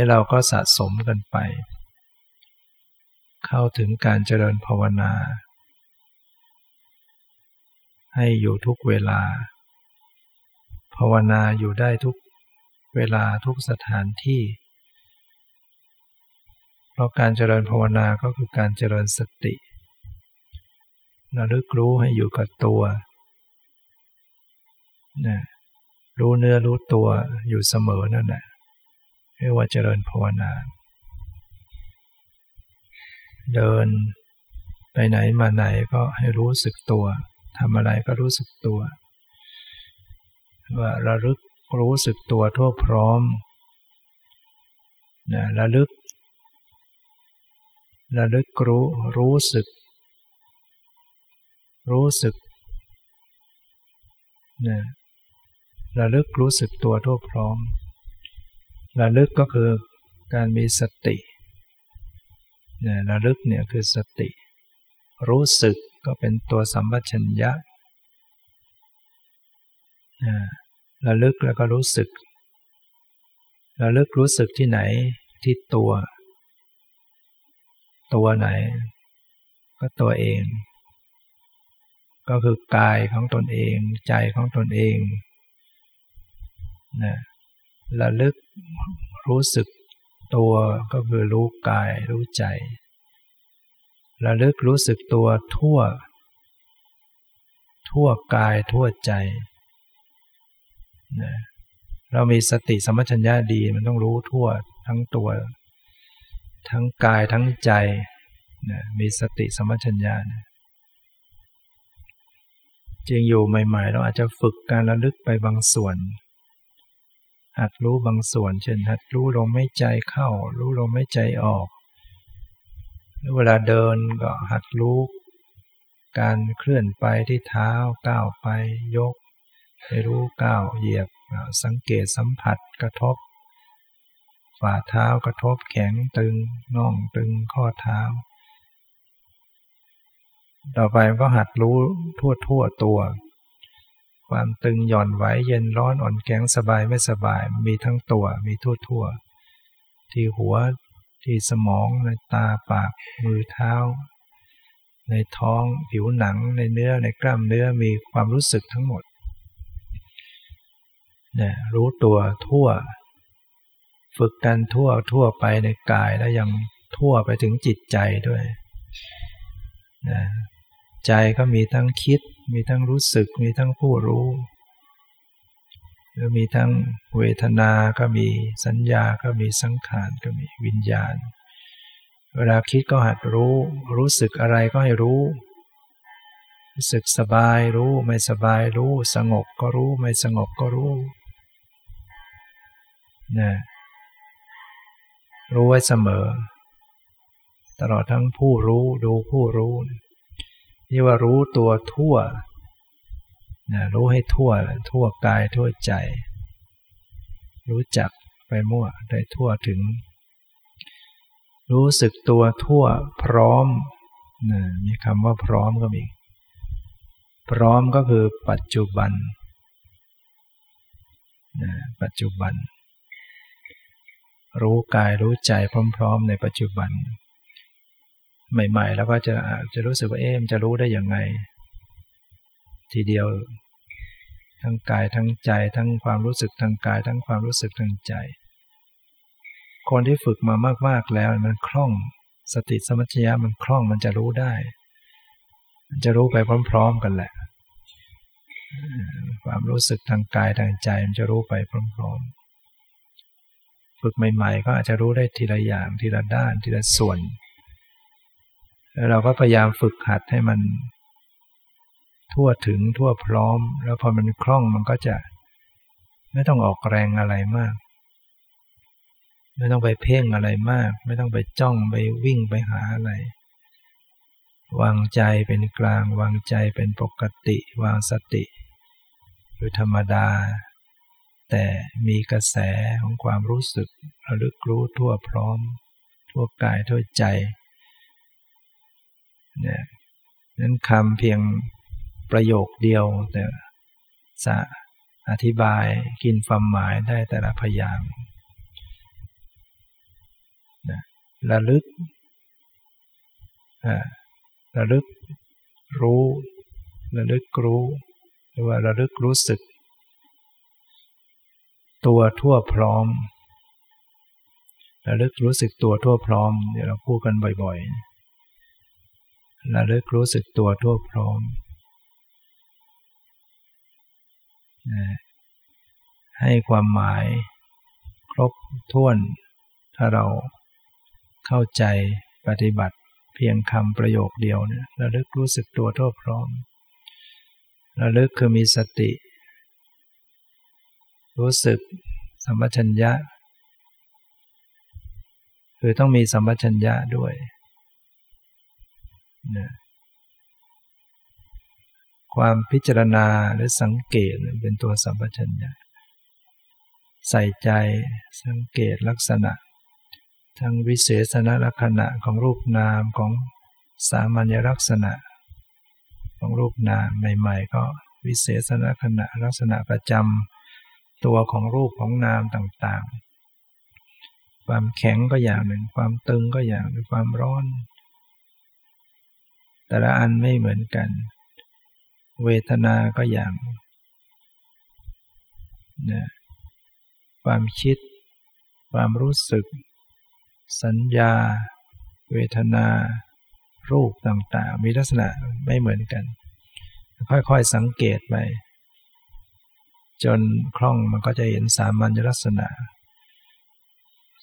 ยเราก็สะสมกันไป เข้าถึงการเจริญภาวนา ให้อยู่ทุกเวลา ภาวนาอยู่ได้ทุกเวลาทุกสถานที่ เพราะการเจริญภาวนาก็คือการเจริญสติระลึกรู้ให้อยู่กับตัวนะรู้เนื้อรู้ตัวอยู่เสมอนั่นแหละเรียกว่าเจริญภาวนา เดินไปไหนมาไหนก็ให้รู้สึกตัวทำอะไรก็รู้สึกตัว ว่าระลึกรู้สึกตัวทั่วพร้อมนะระลึก ระลึกรู้รู้สึก รู้สึกนะระลึกรู้สึกตัวทั่วพร้อม ระลึกก็คือการมีสตินี่ยระลึกเนี่ยคือสติ รู้สึกก็เป็นตัวสัมปชัญญะ ระลึกแล้วก็รู้สึก ระลึกรู้สึกที่ไหนที่ตัว ตัวไหน ก็ตัวเอง ก็คือกายของตนเอง ใจของตนเองนะระลึกรู้สึกตัวก็คือรู้กายรู้ใจ ระลึกรู้สึกตัวทั่ว ทั่วกายทั่วใจ เรามีสติสมัชัญญาดีมันต้องรู้ทั่วทั้งตัว ทั้งกายทั้งใจนะมีสติสมัชัญญานะจริงอยู่ใหม่ๆ เราอาจจะฝึกการระลึกไปบางส่วน หัดรู้บางส่วน เช่น หัดรู้ลมไม่ใจเข้า รู้ลมไม่ใจออกเวลาเดินก็หัดรู้ การเคลื่อนไปที่เท้าก้าวไปยก ให้รู้ก้าวเหยียบสังเกตสัมผัสกระทบ ฝ่าเท้ากระทบแข็งตึงน่องตึงข้อเท้า ต่อไปก็หัดรู้ทั่วทั่วตัว ความตึงหย่อนไหวเย็นร้อนอ่อนแข็งสบายไม่สบายมีทั้งตัวมีทั่วทั่วที่หัวที่สมองในตาปากมือเท้า ในท้องผิวหนังในเนื้อในกล้ามเนื้อมีความรู้สึกทั้งหมด เนี่ยรู้ตัวทั่ว ฝึกกันทั่วทั่วไปในกายแล้วยังทั่วไปถึงจิตใจด้วยนะใจก็มีทั้งคิด มีทั้งรู้สึก มีทั้งผู้รู้แล้วมีทั้งเวทนาก็มีสัญญาก็มีสังขารก็มีวิญญาณ เวลาคิดก็หัดรู้ รู้สึกอะไรก็ให้รู้รู้สึกสบายรู้ไม่สบายรู้ สงบก็รู้ไม่สงบก็รู้ นะรู้ไว้เสมอ ตลอดทั้งผู้รู้ดูผู้รู้นี่ว่ารู้ตัวทั่วนะรู้ให้ทั่ว ทั่วกายทั่วใจ รู้จักไปมั่วได้ทั่วถึง รู้สึกตัวทั่วพร้อมนะมีคำว่าพร้อมก็มี พร้อมก็คือปัจจุบันนะปัจจุบัน รู้กายรู้ใจพร้อม ๆ ในปัจจุบัน ใหม่ ๆ แล้วก็จะจะรู้สึกว่าเอ๊ะมจะรู้ได้ย่างไง ทีเดียว ทั้งกายทั้งใจ ทั้งความรู้สึกทางกาย ทั้งความรู้สึกทางใจ คนที่ฝึกมามากๆแล้วมันคล่องสติสมัชยะมันคล่องมันจะรู้ได้ มันจะรู้ไปพร้อม ๆ กันแหละ ความรู้สึกทางกายทางใจมันจะรู้ไปพร้อม ๆ ฝึกใหม่ๆ ก็อาจจะรู้ได้ทีละอย่างทีละด้านทีละส่วน แล้วเราก็พยายามฝึกหัดให้มัน ทั่วถึงทั่วพร้อม แล้วพอมันคล่องมันก็จะ ไม่ต้องออกแรงอะไรมาก ไม่ต้องไปเพ่งอะไรมาก ไม่ต้องไปจ้องไปวิ่งไปหาอะไร วางใจเป็นกลาง วางใจเป็นปกติ วางสติ หรือธรรมดา แต่มีกระแสของความรู้สึกระลึกรู้ทั่วพร้อม ทั่วกายทั่วใจเนี่ยนั้นคำเพียงประโยคเดียวแต่จะอธิบายกินความหมายได้แต่ละพยางนะระลึกระลึกรู้ ระลึกรู้ หรือว่าระลึกรู้สึก ตัวทั่วพร้อมระลึกรู้สึกตัวทั่วพร้อมเดี๋ยวเราพูดกันบ่อยๆระลึกรู้สึกตัวทั่วพร้อม ให้ความหมาย ครบถ้วน ถ้าเราเข้าใจปฏิบัติเพียงคำประโยคเดียวเนี่ยระลึกรู้สึกตัวทั่วพร้อมระลึกคือมีสติ รู้สึกสัมปชัญญะ คือต้องมีสัมปชัญญะด้วยนะความพิจารณาหรือสังเกตเป็นตัวสัมปชัญญะ ใส่ใจสังเกตลักษณะ ทั้งวิเศษณลักษณะของรูปนามของสามัญลักษณะ ของรูปนามใหม่ ๆ ก็วิเศษณลักษณะลักษณะประจำ ตัวของรูปของนามต่างๆ ความแข็งก็อย่างหนึ่ง ความตึงก็อย่างหรือความร้อน แต่ละอันไม่เหมือนกัน เวทนาก็อย่างนะความคิด ความรู้สึก สัญญา เวทนา รูปต่างๆ มีลักษณะไม่เหมือนกัน ค่อยๆสังเกตไป จนคล่องมันก็จะเห็นสามัญลักษณะ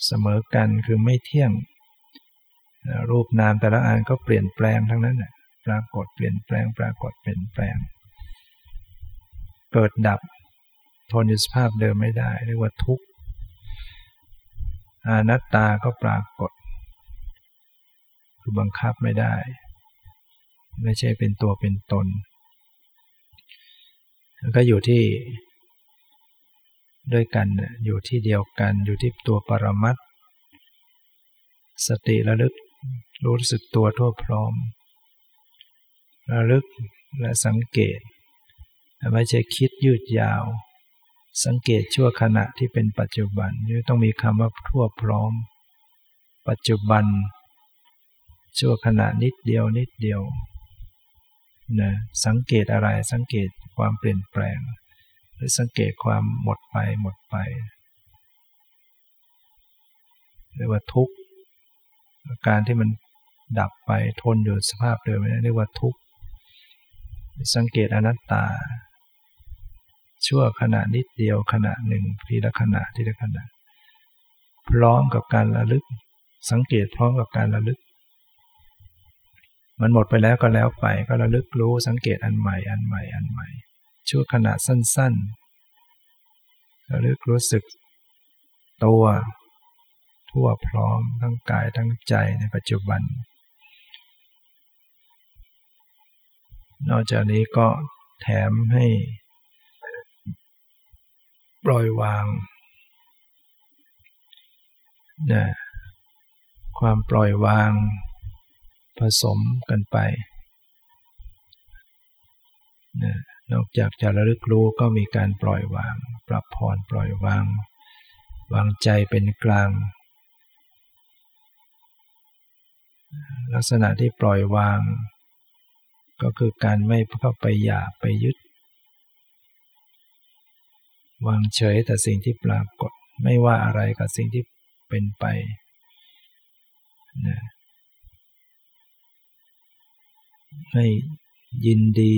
เสมอกันคือไม่เที่ยง รูปนามแต่ละอันก็เปลี่ยนแปลงทั้งนั้นแหละปรากฏเปลี่ยนแปลงปรากฏเปลี่ยนแปลง เกิดดับทนอยู่สภาพเดิมไม่ได้ เรียกว่าทุกข์อนัตตาก็ปรากฏ คือบังคับไม่ได้ ไม่ใช่เป็นตัวเป็นตนแล้วก็อยู่ที่ ด้วยกันอยู่ที่เดียวกันอยู่ที่ตัวปรมัตสติระลึกรู้สึกตัวทั่วพร้อม ระลึกและสังเกตไม่ใช่คิดยืดยาว สังเกตชั่วขณะที่เป็นปัจจุบันนี่ต้องมีคำว่าทั่วพร้อม ปัจจุบัน ชั่วขณะนิดเดียวนิดเดียวนะสังเกตอะไรสังเกตความเปลี่ยนแปลง หรือสังเกตความหมดไปหมดไปเรียกว่าทุกข์การที่มันดับไปทนอยู่สภาพเดิมนี่เรียกว่าทุกข์สังเกตอนัตตา ชั่วขณะนิดเดียวขณะหนึ่งทีละขณะทีละขณะ พร้อมกับการระลึก สังเกตพร้อมกับการระลึก มันหมดไปแล้วก็แล้วไปก็ระลึกรู้สังเกตอันใหม่อันใหม่อันใหม่ ชั่วขณะสั้นๆระลึกรู้สึกตัว ทั่วพร้อมทั้งกายทั้งใจในปัจจุบัน นอกจากนี้ก็แถมให้ ปล่อยวางนะความปล่อยวาง ผสมกันไปนะ นอกจากจะระลึกรู้ก็มีการปล่อยวาง ปรับผ่อนปล่อยวาง วางใจเป็นกลาง ลักษณะที่ปล่อยวาง ก็คือการไม่เข้าไปอยากไปยึด วางเฉยแต่สิ่งที่ปรากฏ ไม่ว่าอะไรกับสิ่งที่เป็นไปนะไม่ยินดี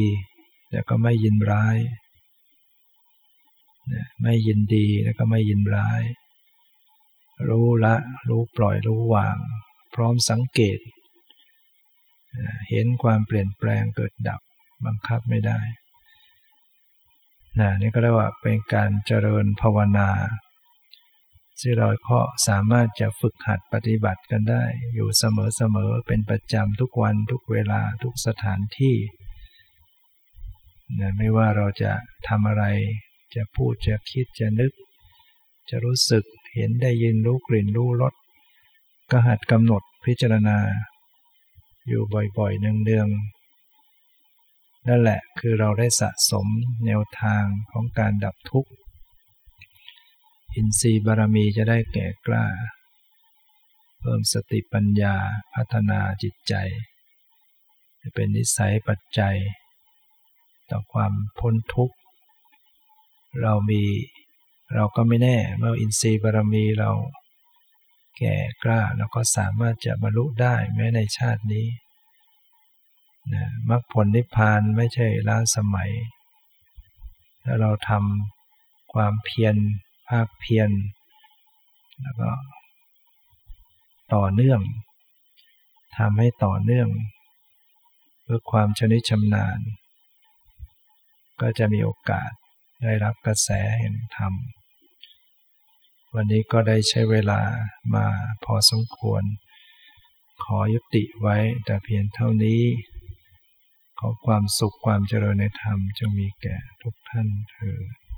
แล้วก็ไม่ยินร้ายไม่ยินดีแล้วก็ไม่ยินร้าย รู้ละ รู้ปล่อยรู้วาง พร้อมสังเกต เห็นความเปลี่ยนแปลงเกิดดับบังคับไม่ได้นะนี่ก็เรียกว่าเป็นการเจริญภาวนาที่เราก็สามารถจะฝึกหัดปฏิบัติกันได้ อยู่เสมอๆเป็นประจำทุกวันทุกเวลาทุกสถานที่ นะไม่ว่าเราจะทำอะไร จะพูดจะคิดจะนึก จะรู้สึกเห็นได้ยินรู้กลิ่นรู้รสก็หัดกำหนดพิจารณา อยู่บ่อยๆเนืองๆนั่นแหละคือเราได้สะสมแนวทางของการดับทุกข์ อินทรีย์บารมีจะได้แก่กล้า เพิ่มสติปัญญาพัฒนาจิตใจ จะเป็นนิสัยปัจจัย ต่อความพ้นทุกข์ เรามีเราก็ไม่แน่เมื่ออินทรีย์บารมีเราแก่กล้าเราก็สามารถจะบรรลุได้แม้ในชาตินี้นะมรรคผลนิพพานไม่ใช่ล้าสมัย ถ้าเราทำความเพียรภาคเพียรแล้วก็ต่อเนื่องทำให้ต่อเนื่อง เพื่อความชนิดชำนาญ ก็จะมีโอกาสได้รับกระแสแห่งธรรม วันนี้ก็ได้ใช้เวลามาพอสมควร ขอยุติไว้แต่เพียงเท่านี้ ขอความสุขความเจริญในธรรมจงมีแก่ทุกท่านเถิด